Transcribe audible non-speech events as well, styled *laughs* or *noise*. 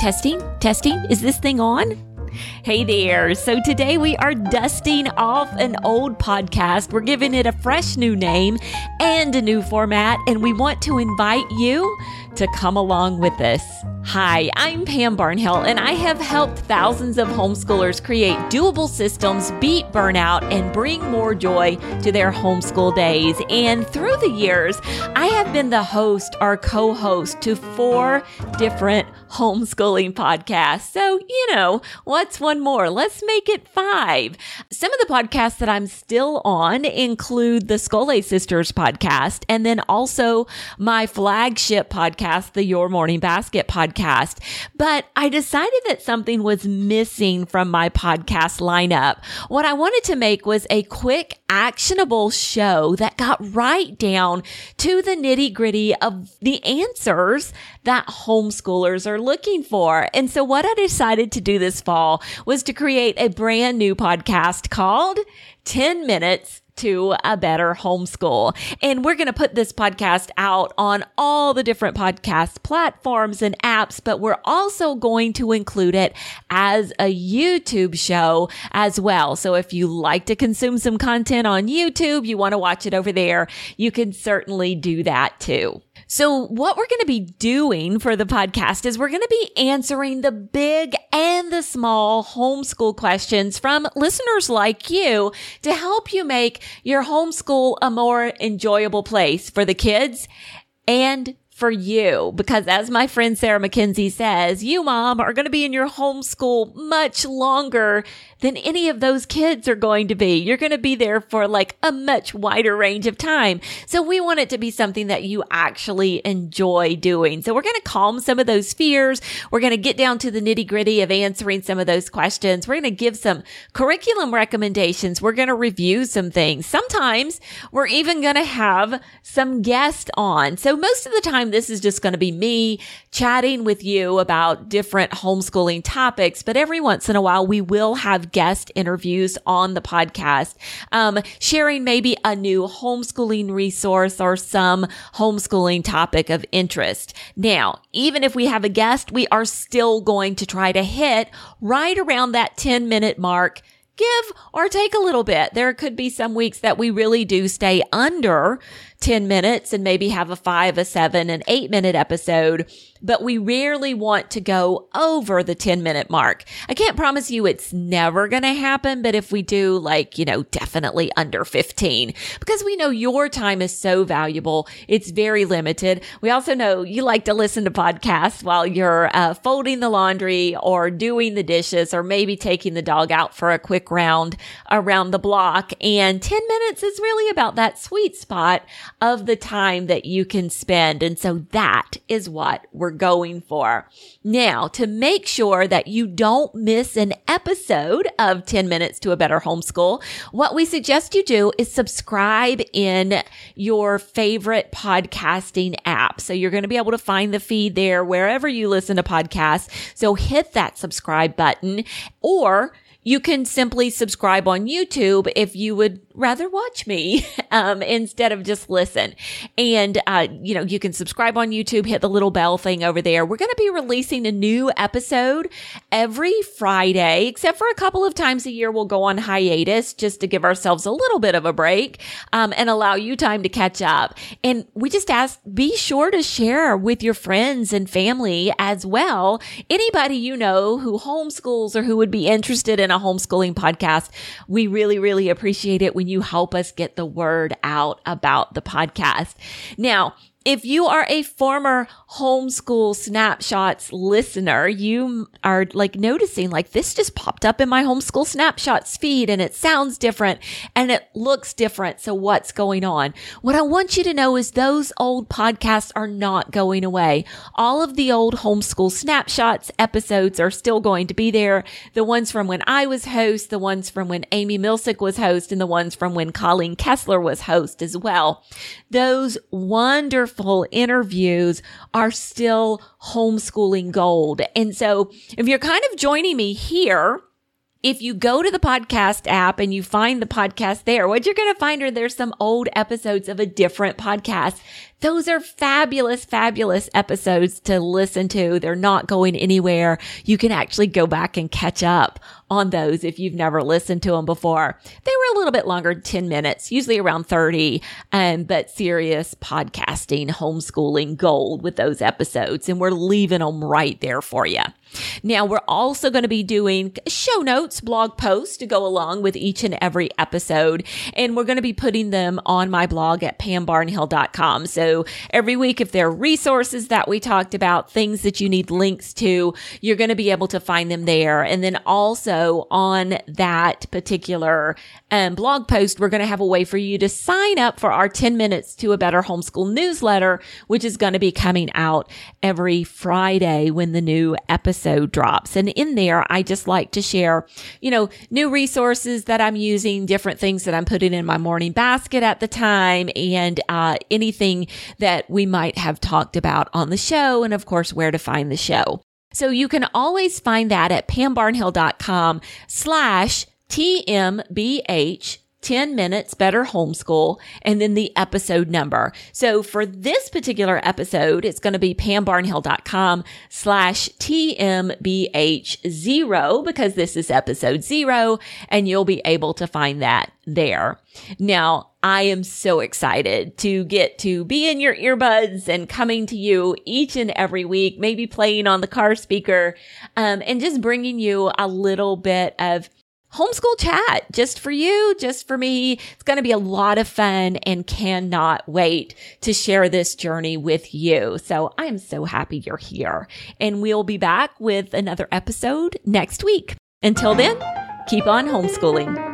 Testing, testing. Is this thing on? Hey there. So today we are dusting off an old podcast. We're giving it a fresh new name and a new format, and we want to invite you to come along with us. Hi, I'm Pam Barnhill, and I have helped thousands of homeschoolers create doable systems, beat burnout, and bring more joy to their homeschool days. And through the years, I have been the host or co host to four different homeschooling podcasts. So, you know, what's one more? Let's make it five. Some of the podcasts that I'm still on include the Scholé Sisters podcast, and then also my flagship podcast, the Your Morning Basket podcast podcast, but I decided that something was missing from my podcast lineup. What I wanted to make was a quick, actionable show that got right down to the nitty gritty of the answers that homeschoolers are looking for. And so what I decided to do this fall was to create a brand new podcast called 10 minutes to a better homeschool. And we're going to put this podcast out on all the different podcast platforms and apps, but we're also going to include it as a YouTube show as well. So if you like to consume some content on YouTube, you want to watch it over there, you can certainly do that too. So, what we're going to be doing for the podcast is we're going to be answering the big and the small homeschool questions from listeners like you to help you make your homeschool a more enjoyable place for the kids and for you because as my friend Sarah Mackenzie says, you mom are going to be in your homeschool much longer than any of those kids are going to be. You're going to be there for like a much wider range of time. So we want it to be something that you actually enjoy doing. So we're going to calm some of those fears. We're going to get down to the nitty gritty of answering some of those questions. We're going to give some curriculum recommendations. We're going to review some things. Sometimes we're even going to have some guests on. So most of the time, this is just going to be me chatting with you about different homeschooling topics. But every once in a while, we will have guest interviews on the podcast, um, sharing maybe a new homeschooling resource or some homeschooling topic of interest. Now, even if we have a guest, we are still going to try to hit right around that 10 minute mark give or take a little bit. There could be some weeks that we really do stay under 10 minutes and maybe have a five, a seven, an eight minute episode, but we rarely want to go over the 10 minute mark. I can't promise you it's never going to happen, but if we do, like, you know, definitely under 15, because we know your time is so valuable. It's very limited. We also know you like to listen to podcasts while you're uh, folding the laundry or doing the dishes or maybe taking the dog out for a quick round around the block. And 10 minutes is really about that sweet spot of the time that you can spend. And so that is what we're going for. Now, to make sure that you don't miss an episode of 10 minutes to a better homeschool, what we suggest you do is subscribe in your favorite podcasting app. So you're going to be able to find the feed there wherever you listen to podcasts. So hit that subscribe button or you can simply subscribe on YouTube if you would rather watch me *laughs* um, instead of just listen. And, uh, you know, you can subscribe on YouTube, hit the little bell thing over there. We're going to be releasing a new episode every Friday, except for a couple of times a year. We'll go on hiatus just to give ourselves a little bit of a break um, and allow you time to catch up. And we just ask, be sure to share with your friends and family as well. Anybody you know who homeschools or who would be interested in a homeschooling podcast, we really, really appreciate it when you help us get the word out about the podcast. Now, if you are a former homeschool snapshots listener, you are like noticing like this just popped up in my homeschool snapshots feed and it sounds different and it looks different. So what's going on? What I want you to know is those old podcasts are not going away. All of the old homeschool snapshots episodes are still going to be there. The ones from when I was host, the ones from when Amy Milsick was host, and the ones from when Colleen Kessler was host as well. Those wonderful wonderful interviews are still homeschooling gold. And so if you're kind of joining me here, if you go to the podcast app and you find the podcast there, what you're going to find are there's some old episodes of a different podcast Those are fabulous, fabulous episodes to listen to. They're not going anywhere. You can actually go back and catch up on those if you've never listened to them before. They were a little bit longer, 10 minutes, usually around 30, um, but serious podcasting, homeschooling gold with those episodes. And we're leaving them right there for you. Now, we're also going to be doing show notes, blog posts to go along with each and every episode. And we're going to be putting them on my blog at pambarnhill.com. So every week, if there are resources that we talked about, things that you need links to, you're going to be able to find them there. And then also, on that particular um, blog post, we're going to have a way for you to sign up for our 10 minutes to a better homeschool newsletter, which is going to be coming out every Friday when the new episode drops. And in there, I just like to share, you know, new resources that I'm using, different things that I'm putting in my morning basket at the time, and uh, anything that we might have talked about on the show, and of course, where to find the show. So you can always find that at pambarnhill.com slash TMBH 10 minutes better homeschool and then the episode number. So for this particular episode, it's going to be pambarnhill.com slash TMBH zero because this is episode zero and you'll be able to find that there. Now, I am so excited to get to be in your earbuds and coming to you each and every week, maybe playing on the car speaker, um, and just bringing you a little bit of homeschool chat just for you, just for me. It's going to be a lot of fun and cannot wait to share this journey with you. So I am so happy you're here and we'll be back with another episode next week. Until then, keep on homeschooling.